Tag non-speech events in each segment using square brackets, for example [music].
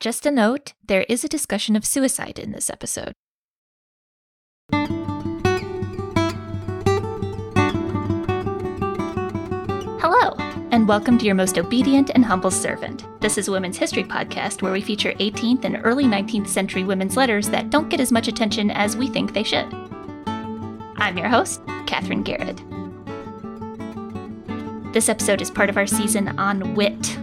Just a note there is a discussion of suicide in this episode. Hello, and welcome to your most obedient and humble servant. This is Women's History Podcast where we feature 18th and early 19th century women's letters that don't get as much attention as we think they should. I'm your host, Kathryn Gehred. This episode is part of our season on wit,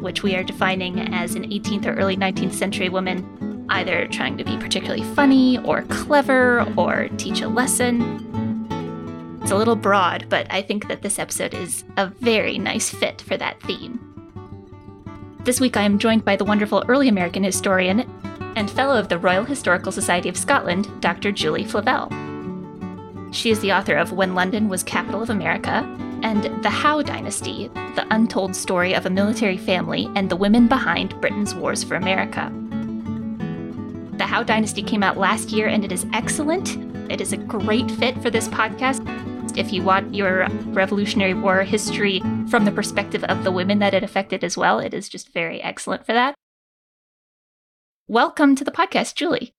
which we are defining as an 18th or early 19th century woman either trying to be particularly funny or clever or teach a lesson. It's a little broad, but I think that this episode is a very nice fit for that theme. This week I am joined by the wonderful early American historian and fellow of the Royal Historical Society of Scotland, Dr. Julie Flavell. She is the author of When London Was Capital of America and The Howe Dynasty, the untold story of a military family and the women behind Britain's wars for America. The Howe Dynasty came out last year and it is excellent. It is a great fit for this podcast. If you want your Revolutionary War history from the perspective of the women that it affected as well, it is just very excellent for that. Welcome to the podcast, Julie.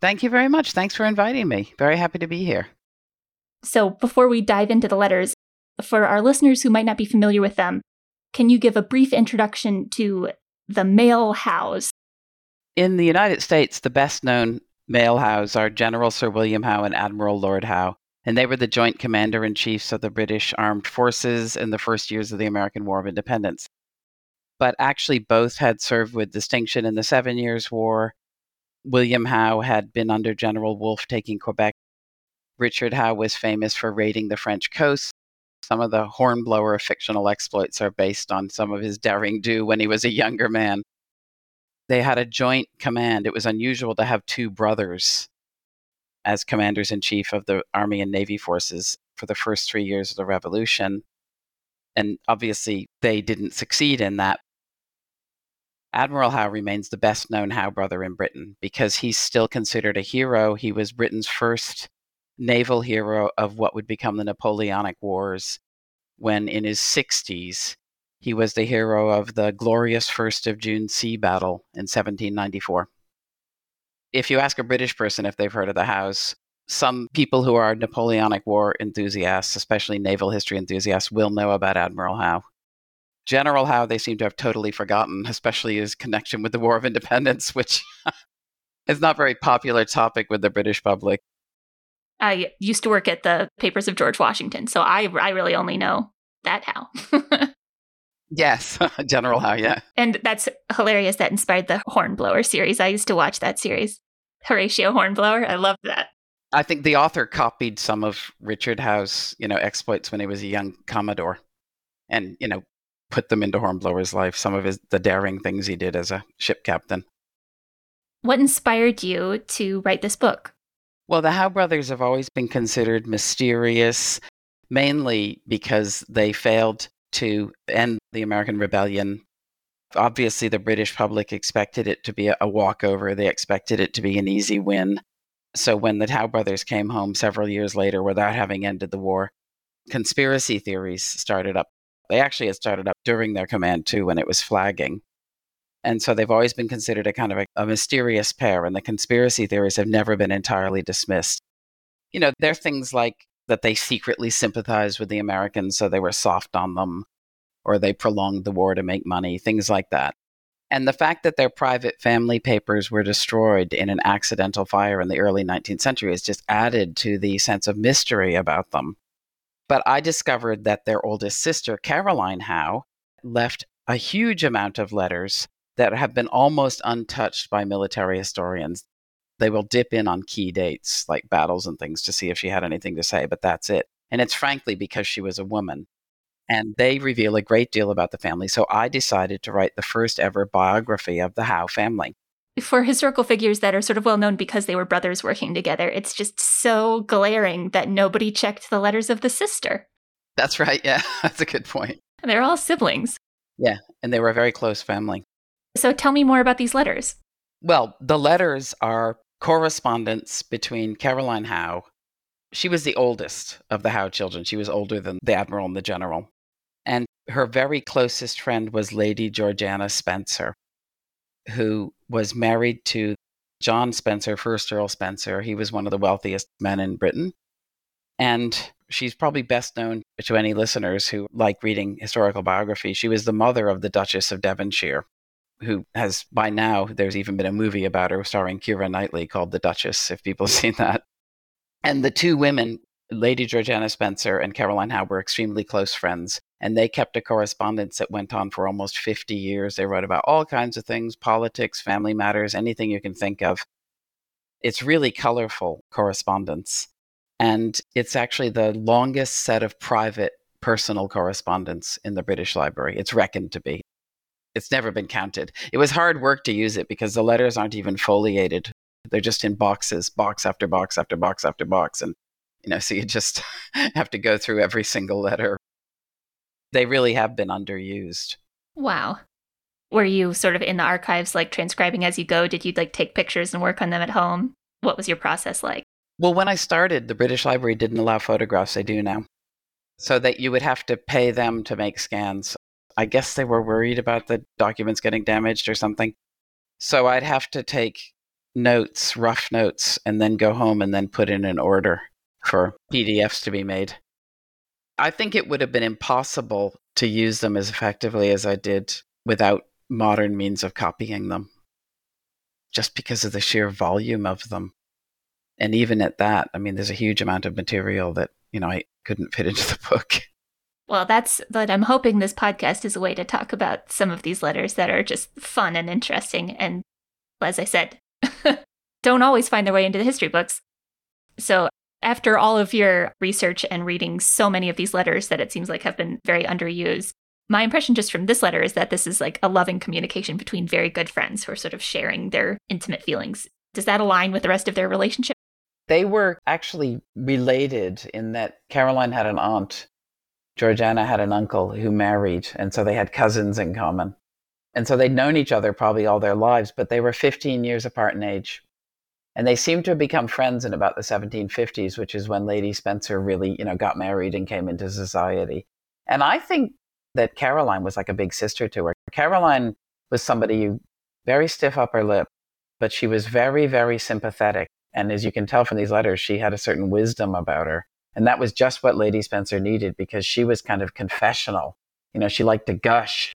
Thank you very much. Thanks for inviting me. Very happy to be here. So, before we dive into the letters, for our listeners who might not be familiar with them, can you give a brief introduction to the male Howes? In the United States, the best known male Howes are General Sir William Howe and Admiral Lord Howe, and they were the joint commander in chiefs of the British armed forces in the first years of the American War of Independence. But actually, both had served with distinction in the Seven Years' War. William Howe had been under General Wolfe taking Quebec. Richard Howe was famous for raiding the French coast. Some of the Hornblower fictional exploits are based on some of his daring do when he was a younger man. They had a joint command. It was unusual to have two brothers as commanders in chief of the Army and Navy forces for the first three years of the Revolution. And obviously, they didn't succeed in that. Admiral Howe remains the best known Howe brother in Britain because he's still considered a hero. He was Britain's first naval hero of what would become the Napoleonic Wars when in his 60s he was the hero of the glorious 1st of June sea battle in 1794. If you ask a British person if they've heard of the Howes, some people who are Napoleonic War enthusiasts, especially naval history enthusiasts, will know about Admiral Howe. General Howe, they seem to have totally forgotten, especially his connection with the War of Independence, [laughs] which is not a very popular topic with the British public. I used to work at the Papers of George Washington, so I I really only know that Howe. [laughs] yes, [laughs] General Howe, yeah. And that's hilarious. That inspired the Hornblower series. I used to watch that series. Horatio Hornblower. I loved that. I think the author copied some of Richard Howe's, you know, exploits when he was a young commodore, and you know, put them into Hornblower's life. Some of his the daring things he did as a ship captain. What inspired you to write this book? Well, the Howe brothers have always been considered mysterious, mainly because they failed to end the American Rebellion. Obviously, the British public expected it to be a walkover, they expected it to be an easy win. So, when the Howe brothers came home several years later without having ended the war, conspiracy theories started up. They actually had started up during their command, too, when it was flagging. And so they've always been considered a kind of a, a, mysterious pair, and the conspiracy theories have never been entirely dismissed. You know, there are things like that they secretly sympathized with the Americans, so they were soft on them, or they prolonged the war to make money, things like that. And the fact that their private family papers were destroyed in an accidental fire in the early 19th century has just added to the sense of mystery about them. But I discovered that their oldest sister, Caroline Howe, left a huge amount of letters that have been almost untouched by military historians. They will dip in on key dates like battles and things to see if she had anything to say, but that's it. And it's frankly because she was a woman. And they reveal a great deal about the family. So I decided to write the first ever biography of the Howe family. For historical figures that are sort of well known because they were brothers working together, it's just so glaring that nobody checked the letters of the sister. That's right. Yeah, [laughs] that's a good point. And they're all siblings. Yeah, and they were a very close family. So tell me more about these letters. Well, the letters are correspondence between Caroline Howe. She was the oldest of the Howe children. She was older than the admiral and the general. And her very closest friend was Lady Georgiana Spencer. who was married to John Spencer, first Earl Spencer. He was one of the wealthiest men in Britain. And she's probably best known to any listeners who like reading historical biography. She was the mother of the Duchess of Devonshire, who has by now, there's even been a movie about her starring Keira Knightley called The Duchess, if people have [laughs] seen that. And the two women, Lady Georgiana Spencer and Caroline Howe, were extremely close friends. And they kept a correspondence that went on for almost 50 years. They wrote about all kinds of things politics, family matters, anything you can think of. It's really colorful correspondence. And it's actually the longest set of private personal correspondence in the British Library. It's reckoned to be. It's never been counted. It was hard work to use it because the letters aren't even foliated. They're just in boxes, box after box after box after box. And, you know, [laughs] so you just have to go through every single letter. They really have been underused. Wow. Were you sort of in the archives, like transcribing as you go? Did you like take pictures and work on them at home? What was your process like? Well, when I started, the British Library didn't allow photographs. They do now. So that you would have to pay them to make scans. I guess they were worried about the documents getting damaged or something. So I'd have to take notes, rough notes, and then go home and then put in an order for PDFs to be made. I think it would have been impossible to use them as effectively as I did without modern means of copying them, just because of the sheer volume of them and even at that, I mean, there's a huge amount of material that you know I couldn't fit into the book. [laughs] Well, that's that. I'm hoping this podcast is a way to talk about some of these letters that are just fun and interesting, and as I said, [laughs] don't always find their way into the history books. So, after all of your research and reading so many of these letters that it seems like have been very underused, my impression just from this letter is that this is like a loving communication between very good friends who are sort of sharing their intimate feelings. Does that align with the rest of their relationship? They were actually related in that Caroline had an aunt, Georgiana had an uncle who married, and so they had cousins in common. And so they'd known each other probably all their lives, but they were 15 years apart in age. And they seemed to have become friends in about the 1750s, which is when Lady Spencer really, you know, got married and came into society. And I think that Caroline was like a big sister to her. Caroline was somebody who very stiff upper lip, but she was very, very sympathetic. And as you can tell from these letters, she had a certain wisdom about her. And that was just what Lady Spencer needed because she was kind of confessional. You know, she liked to gush.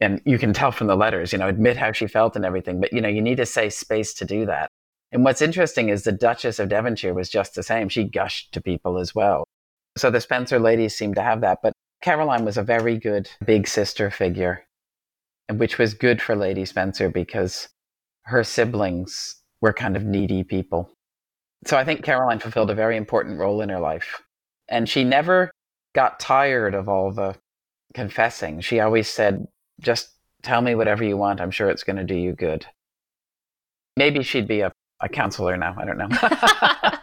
And you can tell from the letters, you know, admit how she felt and everything. But, you know, you need to say space to do that. And what's interesting is the Duchess of Devonshire was just the same. She gushed to people as well. So the Spencer ladies seemed to have that. But Caroline was a very good big sister figure, which was good for Lady Spencer because her siblings were kind of needy people. So I think Caroline fulfilled a very important role in her life. And she never got tired of all the confessing. She always said, just tell me whatever you want. I'm sure it's going to do you good. Maybe she'd be a, a counselor now. I don't know. [laughs]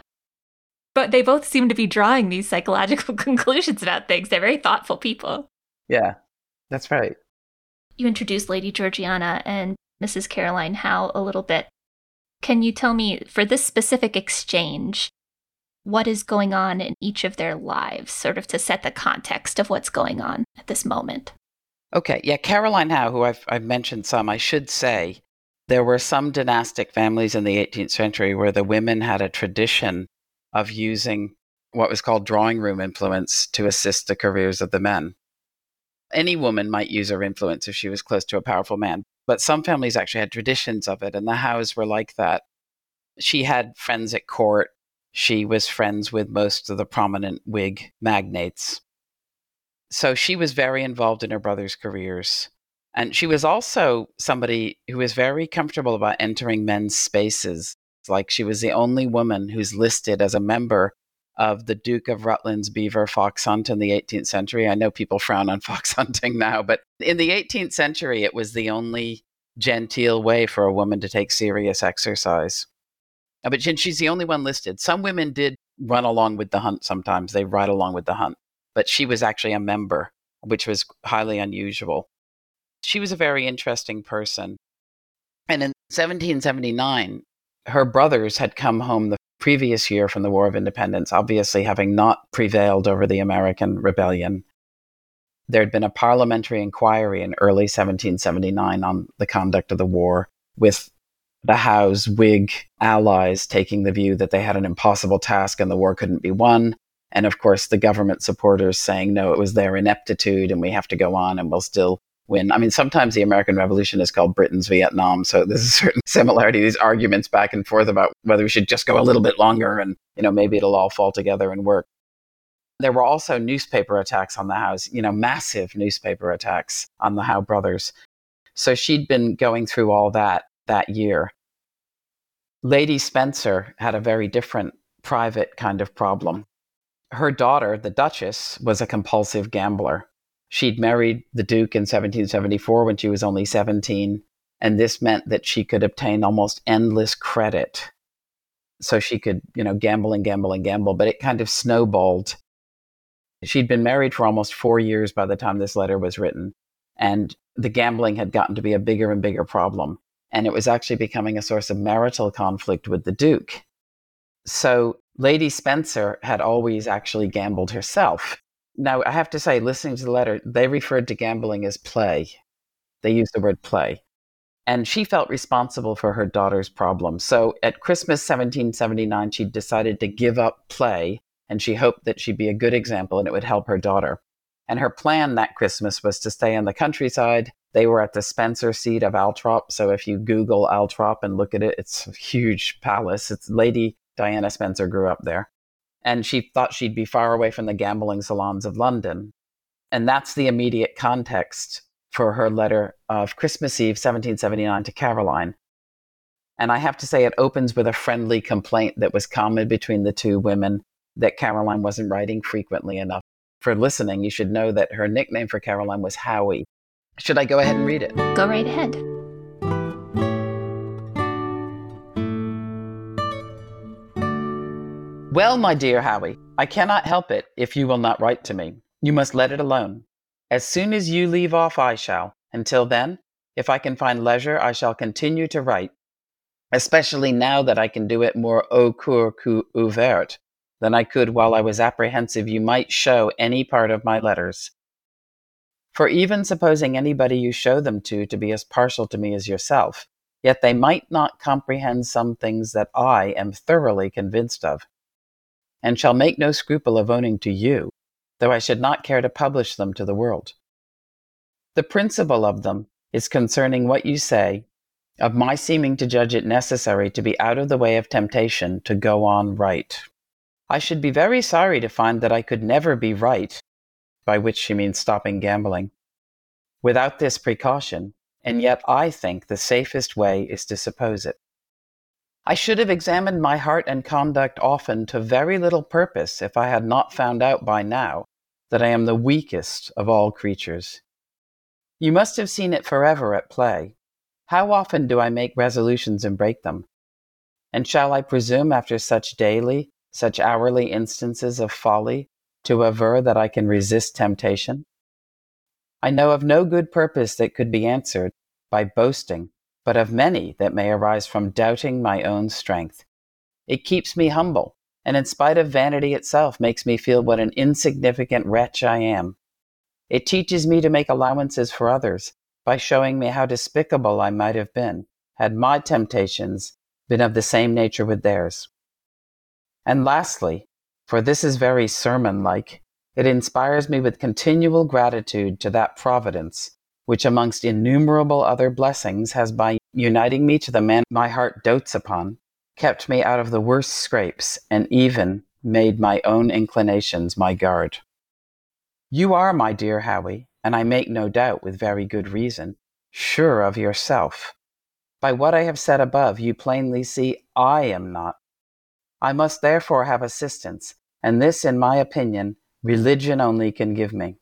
but they both seem to be drawing these psychological [laughs] conclusions about things. They're very thoughtful people. Yeah, that's right. You introduced Lady Georgiana and Mrs. Caroline Howe a little bit. Can you tell me, for this specific exchange, what is going on in each of their lives, sort of to set the context of what's going on at this moment? Okay, yeah, Caroline Howe, who I've, I've mentioned some, I should say, there were some dynastic families in the 18th century where the women had a tradition of using what was called drawing room influence to assist the careers of the men. Any woman might use her influence if she was close to a powerful man, but some families actually had traditions of it, and the Howes were like that. She had friends at court. She was friends with most of the prominent Whig magnates. So she was very involved in her brother's careers. And she was also somebody who was very comfortable about entering men's spaces. Like she was the only woman who's listed as a member of the Duke of Rutland's Belvoir fox hunt in the 18th century. I know people frown on [laughs] fox hunting now, but in the 18th century, it was the only genteel way for a woman to take serious exercise. Uh, but she's the only one listed. Some women did run along with the hunt sometimes, they ride along with the hunt, but she was actually a member, which was highly unusual. She was a very interesting person. And in 1779, her brothers had come home the previous year from the War of Independence, obviously having not prevailed over the American rebellion. There had been a parliamentary inquiry in early 1779 on the conduct of the war, with the Howe's Whig allies taking the view that they had an impossible task and the war couldn't be won. And of course, the government supporters saying, no, it was their ineptitude and we have to go on and we'll still win. I mean, sometimes the American Revolution is called Britain's Vietnam. So there's a certain [laughs] similarity, these arguments back and forth about whether we should just go a little bit longer and, you know, maybe it'll all fall together and work. There were also newspaper attacks on the Howes, you know, massive newspaper attacks on the Howe brothers. So she'd been going through all that that year. Lady Spencer had a very different private kind of problem. Her daughter, the Duchess, was a compulsive gambler. She'd married the Duke in 1774 when she was only 17, and this meant that she could obtain almost endless credit. So she could, you know, gamble and gamble and gamble, but it kind of snowballed. She'd been married for almost four years by the time this letter was written, and the gambling had gotten to be a bigger and bigger problem and it was actually becoming a source of marital conflict with the Duke. So Lady Spencer had always actually gambled herself. Now, I have to say, listening to the letter, they referred to gambling as play. They used the word play. And she felt responsible for her daughter's problem. So at Christmas 1779, she decided to give up play and she hoped that she'd be a good example and it would help her daughter. And her plan that Christmas was to stay in the countryside they were at the Spencer seat of Althorp. So if you Google Althorp and look at it, it's a huge palace. It's Lady Diana Spencer grew up there. And she thought she'd be far away from the gambling salons of London. And that's the immediate context for her letter of Christmas Eve, 1779, to Caroline. And I have to say, it opens with a friendly complaint that was common between the two women that Caroline wasn't writing frequently enough. For listening, you should know that her nickname for Caroline was Howie, should I go ahead and read it? Go right ahead. Well, my dear Howie, I cannot help it if you will not write to me. You must let it alone. As soon as you leave off, I shall. Until then, if I can find leisure, I shall continue to write, especially now that I can do it more au coeur que ouvert than I could while I was apprehensive you might show any part of my letters. For even supposing anybody you show them to to be as partial to me as yourself, yet they might not comprehend some things that I am thoroughly convinced of, and shall make no scruple of owning to you, though I should not care to publish them to the world. The principal of them is concerning what you say of my seeming to judge it necessary to be out of the way of temptation to go on right. I should be very sorry to find that I could never be right by which she means stopping gambling, without this precaution, and yet I think the safest way is to suppose it. I should have examined my heart and conduct often to very little purpose if I had not found out by now that I am the weakest of all creatures. You must have seen it forever at play. How often do I make resolutions and break them? And shall I presume after such daily, such hourly instances of folly to aver that I can resist temptation? I know of no good purpose that could be answered by boasting, but of many that may arise from doubting my own strength. It keeps me humble, and in spite of vanity itself, makes me feel what an insignificant wretch I am. It teaches me to make allowances for others by showing me how despicable I might have been had my temptations been of the same nature with theirs. And lastly, for this is very sermon like. It inspires me with continual gratitude to that providence, which amongst innumerable other blessings has by uniting me to the man my heart dotes upon, kept me out of the worst scrapes, and even made my own inclinations my guard. You are, my dear Howie, and I make no doubt with very good reason, sure of yourself. By what I have said above, you plainly see I am not. I must therefore have assistance, and this, in my opinion, religion only can give me.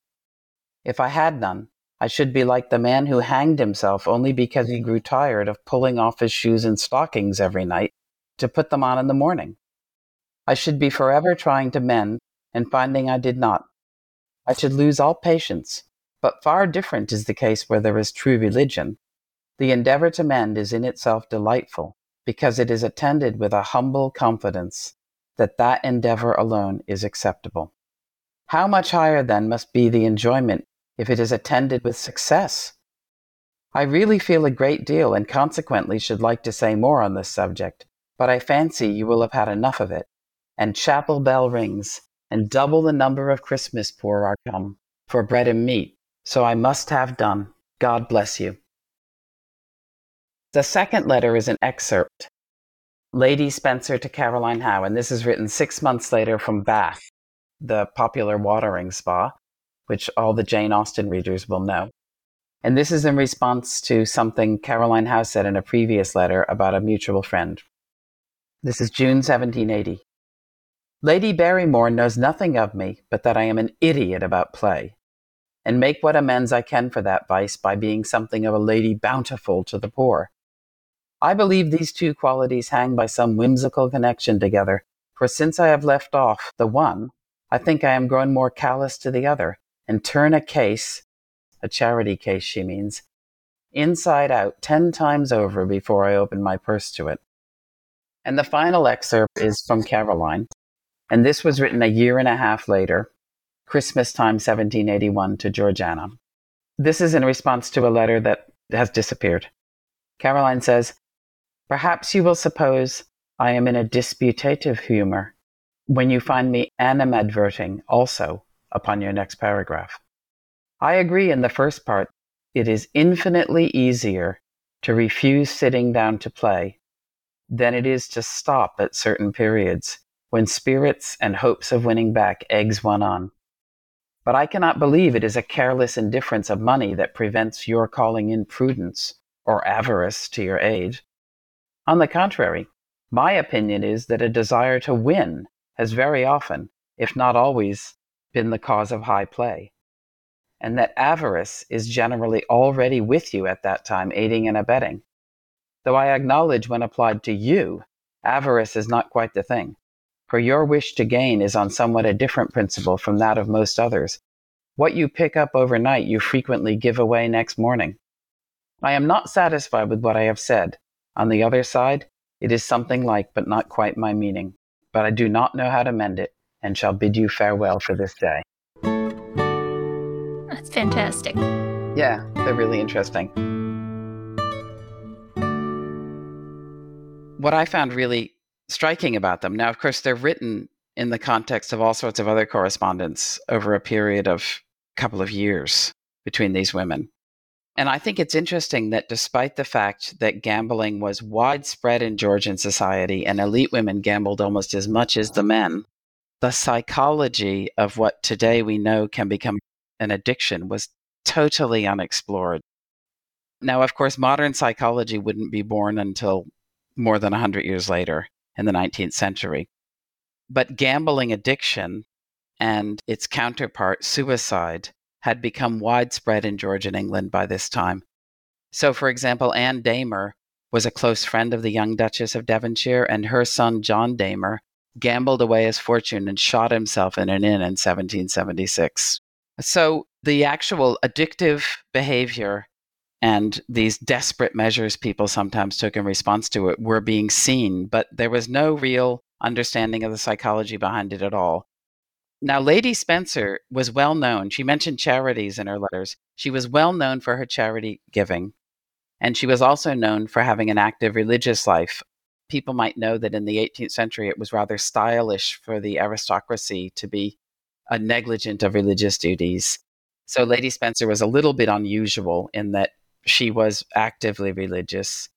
If I had none, I should be like the man who hanged himself only because he grew tired of pulling off his shoes and stockings every night to put them on in the morning. I should be forever trying to mend and finding I did not. I should lose all patience, but far different is the case where there is true religion. The endeavor to mend is in itself delightful, because it is attended with a humble confidence that that endeavor alone is acceptable. How much higher then must be the enjoyment if it is attended with success? I really feel a great deal and consequently should like to say more on this subject, but I fancy you will have had enough of it. And chapel bell rings, and double the number of Christmas poor are come for bread and meat. So I must have done. God bless you. The second letter is an excerpt. Lady Spencer to Caroline Howe, and this is written six months later from Bath, the popular watering spa, which all the Jane Austen readers will know. And this is in response to something Caroline Howe said in a previous letter about a mutual friend. This is June 1780. Lady Barrymore knows nothing of me but that I am an idiot about play, and make what amends I can for that vice by being something of a lady bountiful to the poor. I believe these two qualities hang by some whimsical connection together, for since I have left off the one, I think I am grown more callous to the other, and turn a case, a charity case she means, inside out ten times over before I open my purse to it. And the final excerpt is from Caroline, and this was written a year and a half later, Christmas time 1781, to Georgiana. This is in response to a letter that has disappeared. Caroline says, Perhaps you will suppose I am in a disputative humor when you find me animadverting also upon your next paragraph. I agree in the first part. It is infinitely easier to refuse sitting down to play than it is to stop at certain periods when spirits and hopes of winning back eggs one on. But I cannot believe it is a careless indifference of money that prevents your calling in prudence or avarice to your aid. On the contrary, my opinion is that a desire to win has very often, if not always, been the cause of high play and that avarice is generally already with you at that time, aiding and abetting. Though I acknowledge when applied to you, avarice is not quite the thing, for your wish to gain is on somewhat a different principle from that of most others. What you pick up overnight, you frequently give away next morning. I am not satisfied with what I have said. On the other side, it is something like, but not quite my meaning. But I do not know how to mend it, and shall bid you farewell for this day. That's fantastic. Yeah, they're really interesting. What I found really striking about them, now, of course, they're written in the context of all sorts of other correspondence over a period of a couple of years between these women. And I think it's interesting that despite the fact that gambling was widespread in Georgian society and elite women gambled almost as much as the men, the psychology of what today we know can become an addiction was totally unexplored. Now, of course, modern psychology wouldn't be born until more than 100 years later in the 19th century. But gambling addiction and its counterpart, suicide, had become widespread in Georgian England by this time. So, for example, Anne Damer was a close friend of the young Duchess of Devonshire, and her son, John Damer, gambled away his fortune and shot himself in an inn in 1776. So the actual addictive behavior and these desperate measures people sometimes took in response to it were being seen, but there was no real understanding of the psychology behind it at all. Now, Lady Spencer was well known. She mentioned charities in her letters. She was well known for her charity giving, and she was also known for having an active religious life. People might know that in the 18th century, it was rather stylish for the aristocracy to be a negligent of religious duties. So Lady Spencer was a little bit unusual in that she was actively religious.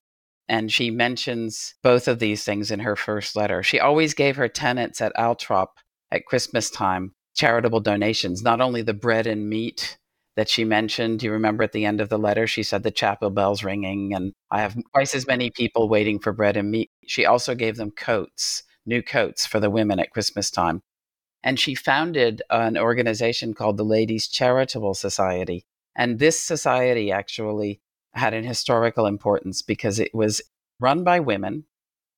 And she mentions both of these things in her first letter. She always gave her tenants at Althorp at Christmas time charitable donations, not only the bread and meat that she mentioned. You remember at the end of the letter, she said the chapel bells ringing, and I have twice as many people waiting for bread and meat. She also gave them coats, new coats for the women at Christmas time. And she founded an organization called the Ladies Charitable Society. And this society actually had an historical importance because it was run by women,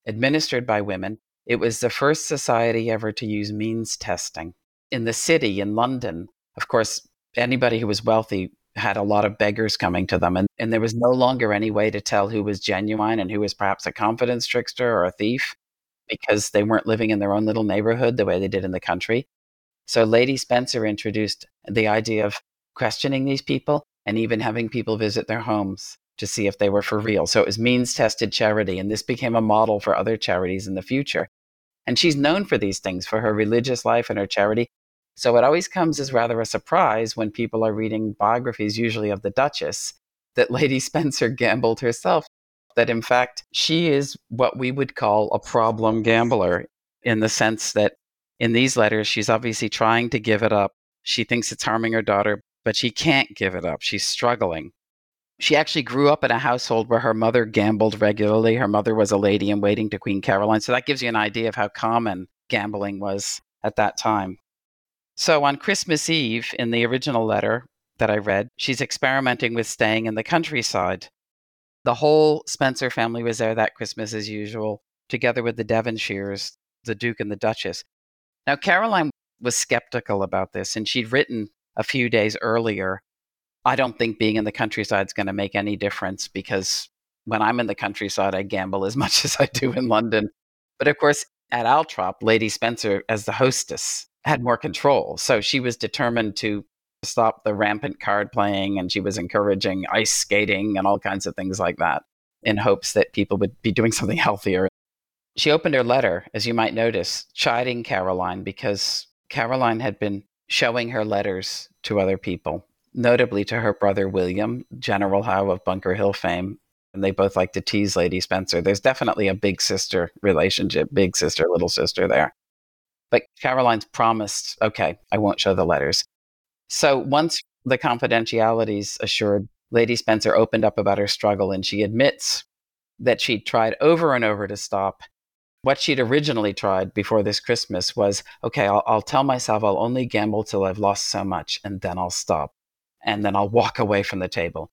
administered by women. It was the first society ever to use means testing. In the city, in London, of course, anybody who was wealthy had a lot of beggars coming to them, and, and there was no longer any way to tell who was genuine and who was perhaps a confidence trickster or a thief because they weren't living in their own little neighborhood the way they did in the country. So Lady Spencer introduced the idea of questioning these people and even having people visit their homes. to see if they were for real. So it was means tested charity. And this became a model for other charities in the future. And she's known for these things, for her religious life and her charity. So it always comes as rather a surprise when people are reading biographies, usually of the Duchess, that [laughs] Lady Spencer gambled herself. That in fact, she is what we would call a problem gambler in the sense that in these letters, she's obviously trying to give it up. She thinks it's harming her daughter, but she can't give it up. She's struggling. She actually grew up in a household where her mother gambled regularly. Her mother was a lady in waiting to Queen Caroline. So that gives you an idea of how common gambling was at that time. So on Christmas Eve, in the original letter that I read, she's experimenting with staying in the countryside. The whole Spencer family was there that Christmas as usual, together with the Devonshires, the Duke and the Duchess. Now, Caroline was skeptical about this, and she'd written a few days earlier I don't think being in the countryside is going to make any difference because when I'm in the countryside, I gamble as [laughs] much as I do in London. But of course, at Althorp, Lady Spencer, as the hostess, had more control. So she was determined to stop the rampant card playing and she was encouraging ice skating and all kinds of things like that in hopes that people would be doing [laughs] something healthier. She opened her letter, as you might notice, chiding Caroline because Caroline had been showing her letters to other people notably to her brother William, General Howe of Bunker Hill fame. And they both like to tease Lady Spencer. There's definitely a big sister relationship, big sister, little sister there. But Caroline's promised, okay, I won't show the letters. So once the confidentiality's assured, Lady Spencer opened up about her struggle and she admits that she'd tried over and over to stop. What she'd originally tried before this Christmas was okay, I'll, I'll tell myself I'll only gamble till I've lost so much and then I'll stop and then I'll walk away from the table.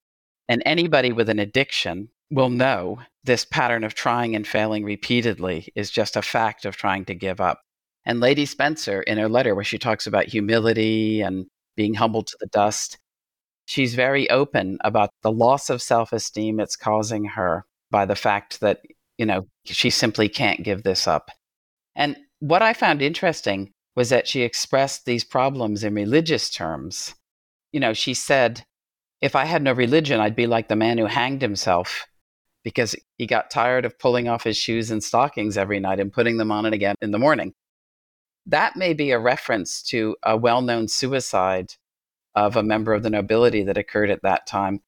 And anybody with an addiction will know this pattern of trying and failing repeatedly is just a fact of trying to give up. And Lady Spencer, in her letter where she talks about humility and being humbled to the dust, she's very open about the loss of self esteem it's causing her by the fact that, you know, she simply can't give this up. And what I found interesting was that she expressed these problems in religious terms you know, she said, if I had no religion, I'd be like the man who hanged himself because he got tired of pulling off his shoes and stockings every night and putting them on again in the morning. That may be a reference to a well known suicide of a member of the nobility that occurred at that time.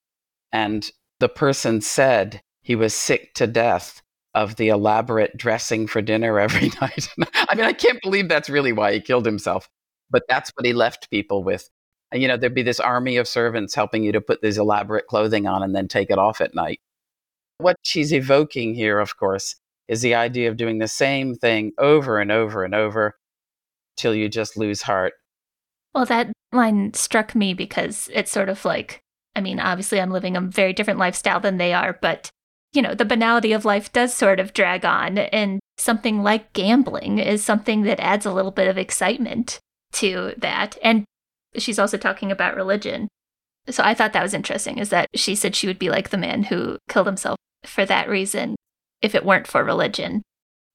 And the person said he was sick to death of the elaborate dressing for dinner [laughs] every night. I mean, I can't believe that's really why he killed himself, but that's what he left people with you know, there'd be this army of servants helping you to put this elaborate clothing on and then take it off at night. What she's evoking here, of course, is the idea of doing the same thing over and over and over till you just lose heart. Well, that line struck me because it's sort of like, I mean, obviously I'm living a very different lifestyle than they are, but, you know, the banality of life does sort of drag on. And something like gambling is something that adds a little bit of excitement to that. And she's also talking about religion. So I thought that was interesting is that she said she would be like the man who killed himself for that reason if it weren't for religion.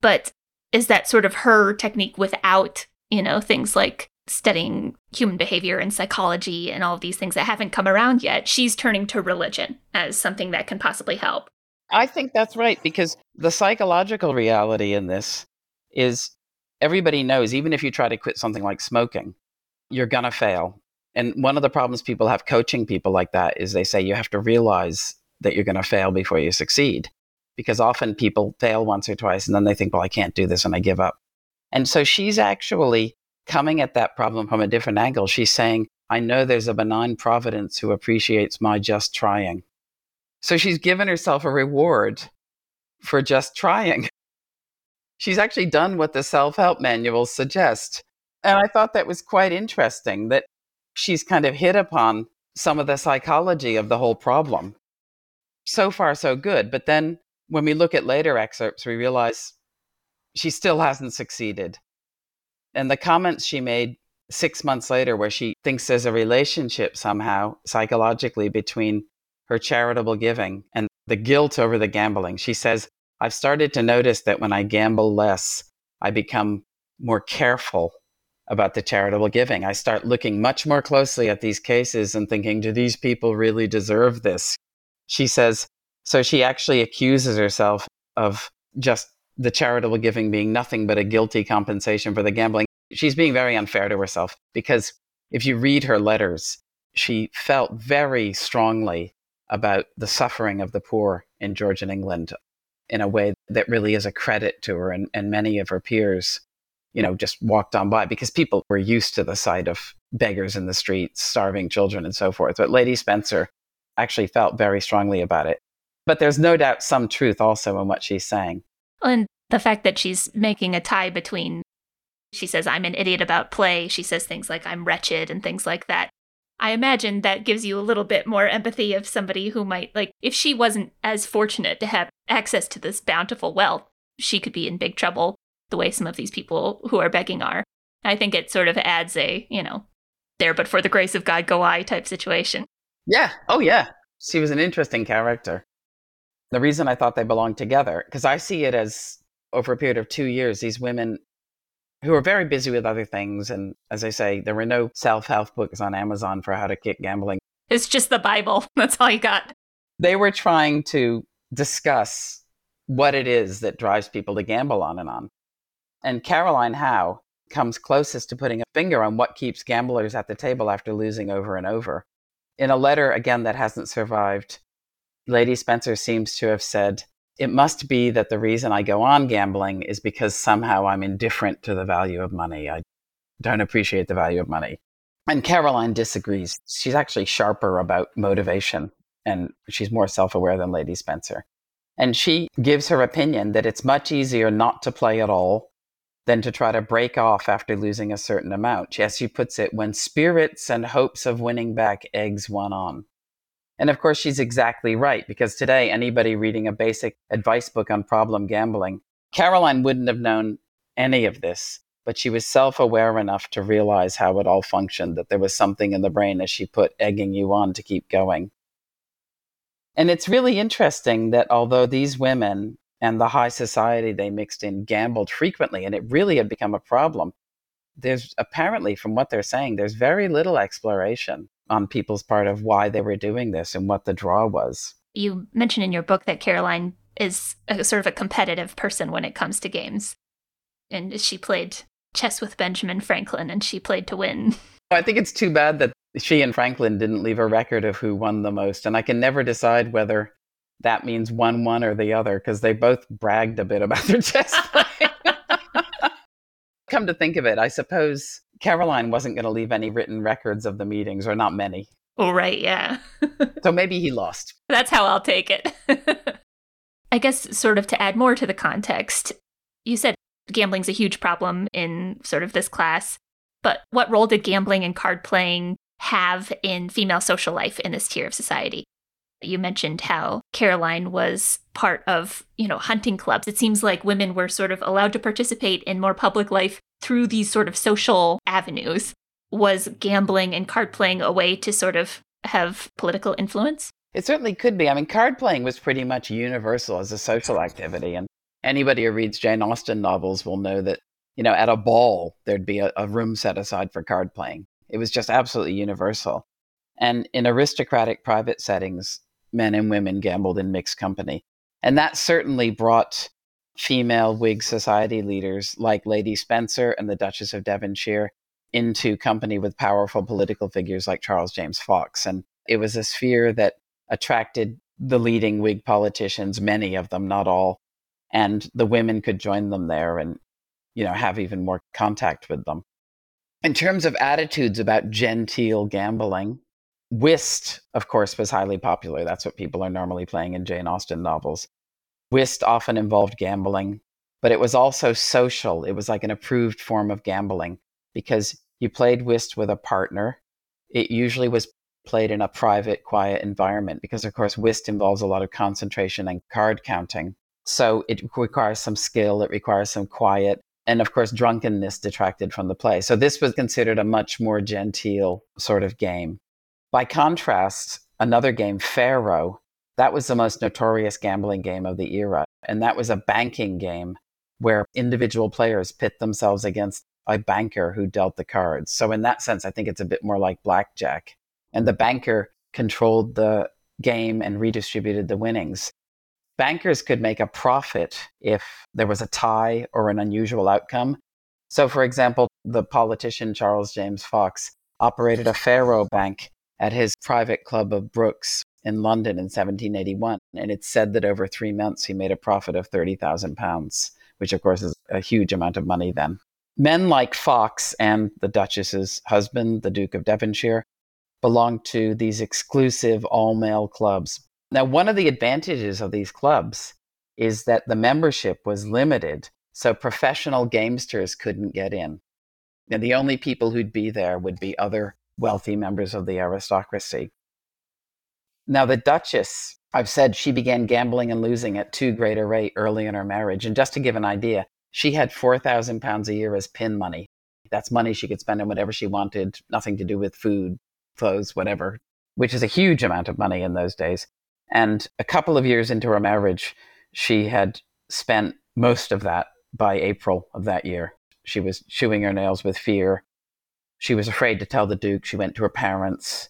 But is that sort of her technique without, you know, things like studying human behavior and psychology and all of these things that haven't come around yet? She's turning to religion as something that can possibly help. I think that's right because the psychological reality in this is everybody knows, even if you try to quit something like smoking, you're going to fail. And one of the problems people have coaching people like that is they say you have to realize that you're going to fail before you succeed. Because often people fail once or twice and then they think, well, I can't do this and I give up. And so she's actually coming at that problem from a different angle. She's saying, I know there's a benign providence who appreciates my just trying. So she's given herself a reward for just trying. She's actually done what the self help manuals suggest. And I thought that was quite interesting that she's kind of hit upon some of the psychology of the whole problem. So far, so good. But then when we look at later excerpts, we realize she still hasn't succeeded. And the comments she made six months later, where she thinks there's a relationship somehow psychologically between her charitable giving and the guilt over the gambling, she says, I've started to notice that when I gamble less, I become more careful about the charitable giving. I start looking much more closely at these cases and thinking, do these people really deserve this? she says, so she actually accuses herself of just the charitable giving being nothing but a guilty compensation for the gambling. She's being very unfair to herself because if you read her letters, she felt very strongly about the suffering of the poor in Georgian England in a way that really is a credit to her and, and many of her peers, you know, just walked on by because people were used to the sight of beggars in the streets, starving children, and so forth. But Lady Spencer actually felt very strongly about it. But there's no doubt some truth also in what she's saying. And the fact that she's making a tie between, she says, I'm an idiot about play. She says things like, I'm wretched and things like that. I imagine that gives you a little bit more empathy of somebody who might, like, if she wasn't as fortunate to have access to this bountiful wealth, she could be in big trouble the way some of these people who are begging are. I think it sort of adds a, you know, there but for the grace of God go I type situation. Yeah. Oh, yeah. She was an interesting character. The reason I thought they belonged together, because I see it as over a period of two years, these women who are very busy with other things. And as I say, there were no self help books on Amazon for how to kick gambling. It's just the Bible. [laughs] That's all you got. They were trying to discuss what it is that drives people to gamble on and on. And Caroline Howe comes closest to putting a finger on what keeps gamblers at the table after losing over and over. In a letter, again, that hasn't survived, Lady Spencer seems to have said, It must be that the reason I go on gambling is because somehow I'm indifferent to the value of money. I don't appreciate the value of money. And Caroline disagrees. She's actually sharper about motivation and she's more self aware than Lady Spencer. And she gives her opinion that it's much easier not to play at all than to try to break off after losing a certain amount. As she puts it, when spirits and hopes of winning back eggs one on. And of course, she's exactly right, because today, anybody reading a basic advice book on problem gambling, Caroline wouldn't have known any of this, but she was self aware enough to realize how it all functioned, that there was something in the brain, as she put, egging you on to keep going. And it's really interesting that although these women and the high society they mixed in gambled frequently, and it really had become a problem, there's apparently, from what they're saying, there's very little exploration on people's part of why they were doing this and what the draw was. You mentioned in your book that Caroline is a sort of a competitive person when it comes to games. And she played chess with Benjamin Franklin and she played to win. [laughs] I think it's too bad that she and Franklin didn't leave a record of who won the most. And I can never decide whether that means one one or the other because they both bragged a bit about their [laughs] chess playing. [laughs] Come to think of it, I suppose Caroline wasn't going to leave any written records of the meetings, or not many. Oh, right, yeah. so [laughs] maybe he lost. That's how I'll take it. [laughs] I guess, sort of to add more to the context, you said gambling's a huge problem in sort of this class, but what role did gambling and card playing have in female social life in this tier of society. You mentioned how Caroline was part of, you know, hunting clubs. It seems like women were sort of allowed to participate in more public life through these sort of social avenues. Was gambling and card playing a way to sort of have political influence? It certainly could be. I mean, card playing was pretty much universal as a social activity. And anybody who reads Jane Austen novels will know that, you know, at a ball, there'd be a, a room set aside for card playing. It was just absolutely universal. And in aristocratic private settings, men and women gambled in mixed company. And that certainly brought female Whig society leaders like Lady Spencer and the Duchess of Devonshire into company with powerful political figures like Charles James Fox. And it was a sphere that attracted the leading Whig politicians, many of them, not all. And the women could join them there and, you know, have even more contact with them. In terms of attitudes about genteel gambling, whist, of course, was highly popular. That's what people are normally playing in Jane Austen novels. Whist often involved gambling, but it was also social. It was like an approved form of gambling because you played whist with a partner. It usually was played in a private, quiet environment because, of course, whist involves a lot of concentration and card counting. So it requires some skill, it requires some quiet and of course, drunkenness detracted from the play. So this was considered a much more genteel sort of game. By contrast, another game, Faro, that was the most notorious gambling game of the era. And that was a banking game where individual players pit themselves against a banker who dealt the cards. So, in that sense, I think it's a bit more like blackjack. And the banker controlled the game and redistributed the winnings. Bankers could make a profit if there was a tie or an unusual outcome. So, for example, the politician Charles James Fox operated a faro bank at his private club of Brooks in London in 1781. And it's said that over three months he made a profit of £30,000, which of course is a huge amount of money then. Men like Fox and the Duchess's husband, the Duke of Devonshire, belonged to these exclusive all male clubs. Now, one of the advantages of these clubs is that the membership was limited, so professional gamesters couldn't get in. And the only people who'd be there would be other wealthy members of the aristocracy. Now, the Duchess, I've said she began gambling and losing at too great a rate early in her marriage. And just to give an idea, she had £4,000 a year as pin money. That's money she could spend on whatever she wanted, nothing to do with food, clothes, whatever, which is a huge amount of money in those days. And a couple of years into her marriage, she had spent most of that by April of that year. She was chewing her nails with fear. She was afraid to tell the Duke. She went to her parents.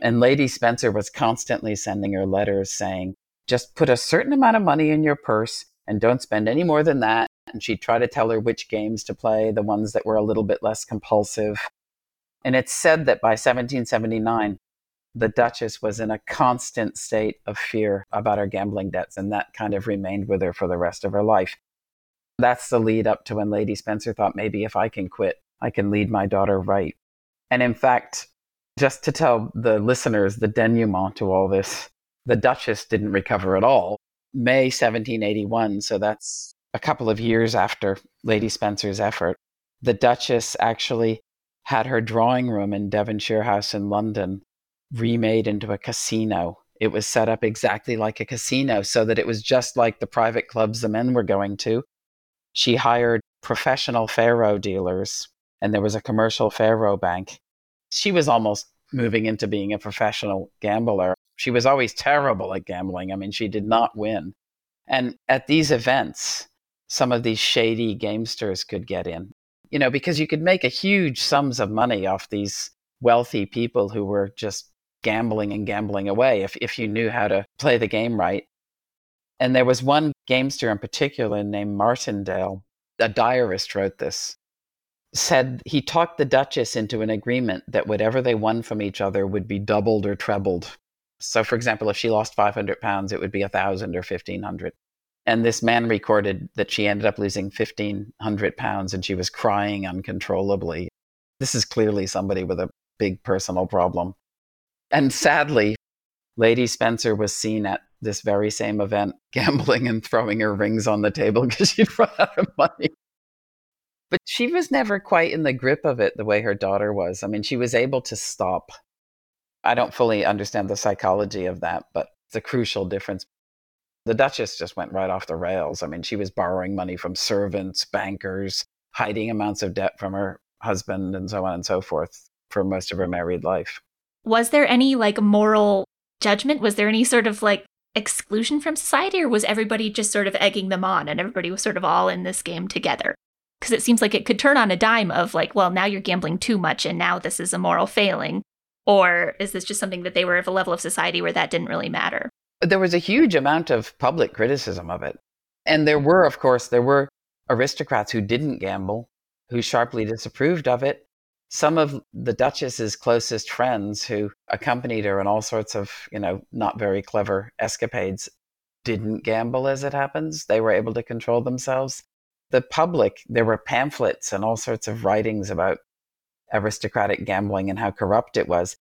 And Lady Spencer was constantly sending her letters saying, just put a certain amount of money in your purse and don't spend any more than that. And she'd try to tell her which games to play, the ones that were a little bit less compulsive. And it's said that by 1779, the Duchess was in a constant state of fear about her gambling debts, and that kind of remained with her for the rest of her life. That's the lead up to when Lady Spencer thought maybe if I can quit, I can lead my daughter right. And in fact, just to tell the listeners the denouement to all this, the Duchess didn't recover at all. May 1781, so that's a couple of years after Lady Spencer's effort, the Duchess actually had her drawing room in Devonshire House in London remade into a casino. It was set up exactly like a casino so that it was just like the private clubs the men were going to. She hired professional faro dealers, and there was a commercial faro bank. She was almost moving into being a professional gambler. She was always terrible at gambling. I mean, she did not win. And at these events, some of these shady gamesters could get in you know, because you could make a huge sums of money off these wealthy people who were just gambling and gambling away if, if you knew how to play the game right. And there was one gamester in particular named Martindale, a diarist wrote this, said he talked the Duchess into an agreement that whatever they won from each other would be doubled or trebled. So, for example, if she lost 500 pounds, it would be a 1,000 or 1,500. And this man recorded that she ended up losing 1,500 pounds and she was crying uncontrollably. This is clearly somebody with a big personal problem. And sadly, Lady Spencer was seen at this very same event [laughs] gambling and throwing her rings on the table because she'd run out of money. But she was never quite in the grip of it the way her daughter was. I mean, she was able to stop. I don't fully understand the psychology of that, but it's a crucial difference the Duchess just went right off the rails. I mean, she was borrowing money from servants, bankers, hiding amounts of debt from her husband, and so on and so forth for most of her married life. Was there any like moral judgment? Was there any sort of like exclusion from society, or was everybody just sort of egging them on and everybody was sort of all in this game together? Because it seems like it could turn on a dime of like, well, now you're gambling too much and now this is a moral failing. Or is this just something that they were of a level of society where that didn't really matter? there was a huge amount of public criticism of it. And there were, of course, there were aristocrats who didn't gamble, who sharply disapproved of it. Some of the Duchess's closest friends who accompanied her in all sorts of, you know, not very clever escapades didn't gamble as it happens. They were able to control themselves. The public, there were pamphlets and all sorts of writings about aristocratic gambling and how corrupt it was.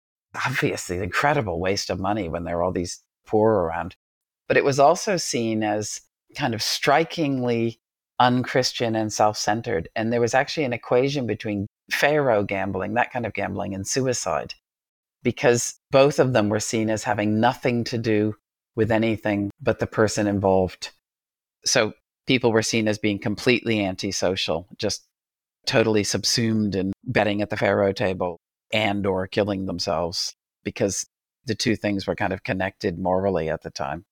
Obviously, incredible waste of money when there are all these poor around. But it was also seen as kind of strikingly unchristian and self centered. And there was actually an equation between faro gambling, that kind of gambling, and suicide, because both of them were seen as having nothing to do with anything but the person involved. So people were seen as being completely antisocial, just totally subsumed in betting at the faro table and or killing themselves because the two things were kind of connected morally at the time.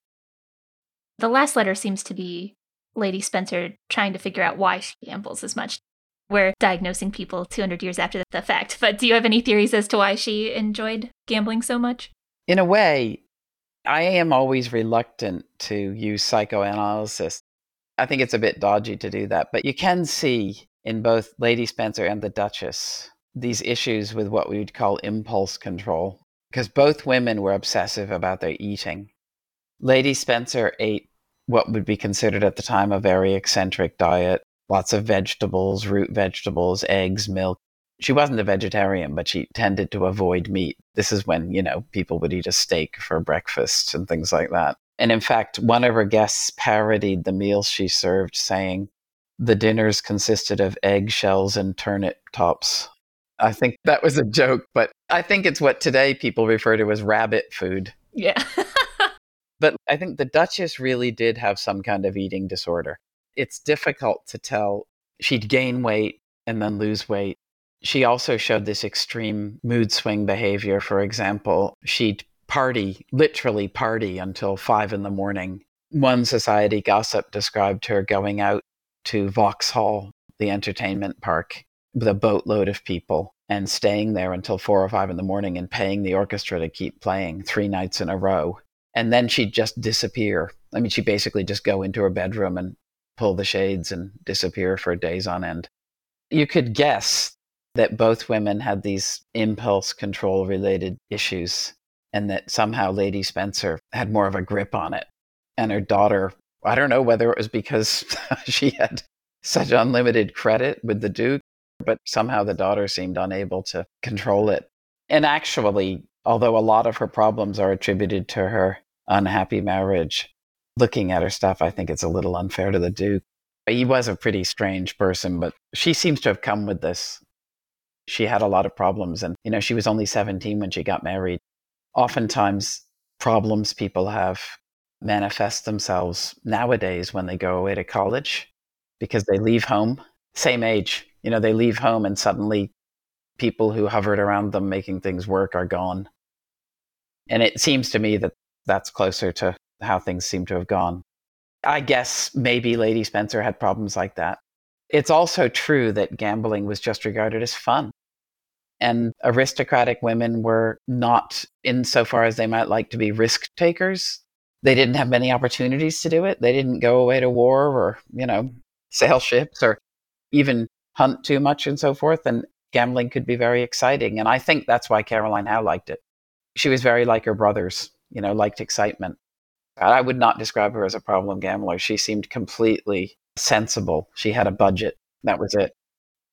The last letter seems to be Lady Spencer trying to figure out why she gambles as much. We're diagnosing people 200 years after the fact, [laughs] but do you have any theories as to why she enjoyed gambling so much? In a way, I am always reluctant to use psychoanalysis. I think it's a bit dodgy to do that, but you can see in both Lady Spencer and the Duchess these issues with what we would call impulse control, because both women were obsessive about their eating. Lady Spencer ate what would be considered at the time a very eccentric diet lots of vegetables, root vegetables, eggs, milk. She wasn't a vegetarian, but she tended to avoid meat. This is when, you know, people would eat a steak for breakfast and things like that. And in fact, one of her guests parodied the meals she served, saying, the dinners consisted of eggshells and turnip tops. I think that was a joke, but I think it's what today people refer to as rabbit food. Yeah. [laughs] but I think the Duchess really did have some kind of eating disorder. It's difficult to tell. She'd gain weight and then lose weight. She also showed this extreme mood swing behavior. For example, she'd party, literally party until five in the morning. One society gossip described her going out to Vauxhall, the entertainment park, with a boatload of people and staying there until four or five in the morning and paying the orchestra to keep playing three nights in a row. And then she'd just disappear. I mean, she'd basically just go into her bedroom and pull the shades and disappear for days on end. You could guess that both women had these impulse control related issues and that somehow Lady Spencer had more of a grip on it. And her daughter, I don't know whether it was because [laughs] she had such unlimited credit with the Duke but somehow the daughter seemed unable to control it. And actually, although a lot of her problems are attributed to her unhappy marriage, looking at her stuff, I think it's a little unfair to the Duke. He was a pretty strange person, but she seems to have come with this. She had a lot of problems, and you know, she was only 17 when she got married. Oftentimes, problems people have manifest themselves nowadays when they go away to college because they leave home, same age, you know, they leave home and suddenly people who hovered around them making things work are gone. And it seems to me that that's closer to how things seem to have gone. I guess maybe Lady Spencer had problems like that. It's also true that gambling was just regarded as fun. And aristocratic women were not, insofar as they might like to be risk takers, they didn't have many opportunities to do it. They didn't go away to war or, you know, sail ships or even hunt too much and so forth. And gambling could be very exciting. And I think that's why Caroline Howe liked it. She was very like her brothers, you know, liked excitement. I would not describe her as a problem gambler. She seemed completely sensible. She had a budget. That was it.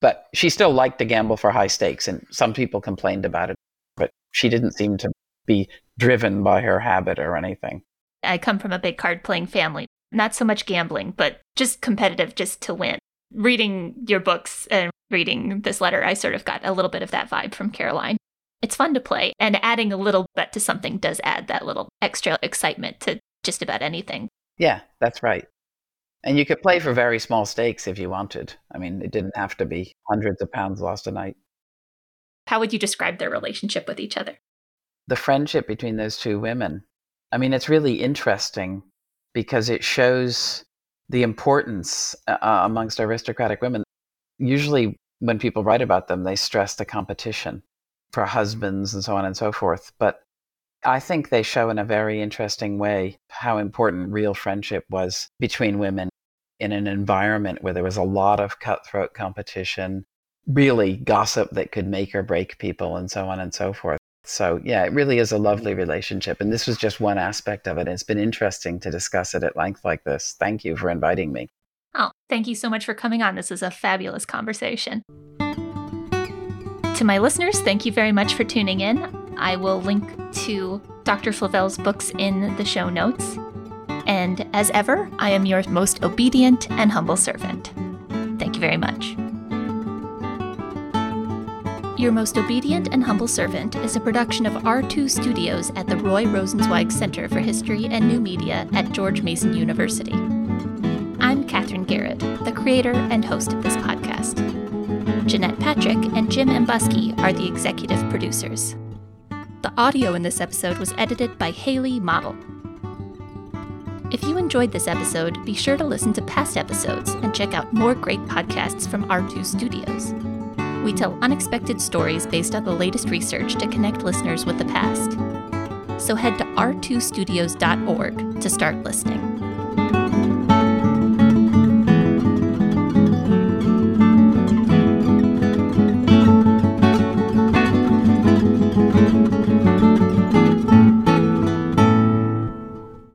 But she still liked to gamble for high stakes. And some people complained about it. But she didn't seem to be driven by her habit or anything. I come from a big card playing family. Not so much gambling, but just competitive, just to win reading your books and reading this letter, I sort of got a little bit of that vibe from Caroline. It's fun to play, and adding a little bit to something does add that little extra excitement to just about anything. Yeah, that's right. And you could play for very small stakes if you wanted. I mean, it didn't have to be hundreds of pounds lost a night. How would you describe their relationship with each other? The friendship between those two women. I mean, it's really interesting because it shows the importance uh, uh, amongst aristocratic women. Usually, when people write about them, they stress the competition for husbands and so on and so forth. But I think they show in a very interesting way how important real friendship was between women in an environment where there was a lot of cutthroat competition, really gossip that could make or break people, and so on and so forth. So, yeah, it really is a mm-hmm. lovely relationship. And this was just one aspect of it. It's been interesting to discuss it at length like this. Thank you for inviting me. Oh, thank you so much for coming on. This is a fabulous conversation. To my listeners, thank you very much for tuning in. I will link to Dr. Flavell's books in the show notes. And as ever, I am your most obedient and humble servant. Thank you very much. Your Most Obedient and Humble Servant is a production of R2 Studios at the Roy Rosenzweig Center for History and New Media at George Mason University. I'm Kathryn Gehred, the creator and host of this podcast. Jeanette Patrick and Jim Ambuske are the executive producers. The audio in this episode was edited by Haley Model. If you enjoyed this episode, be sure to listen to past episodes and check out more great podcasts from R2 Studios we tell unexpected stories based on the latest research to connect listeners with the past. So head to r2studios.org to start listening.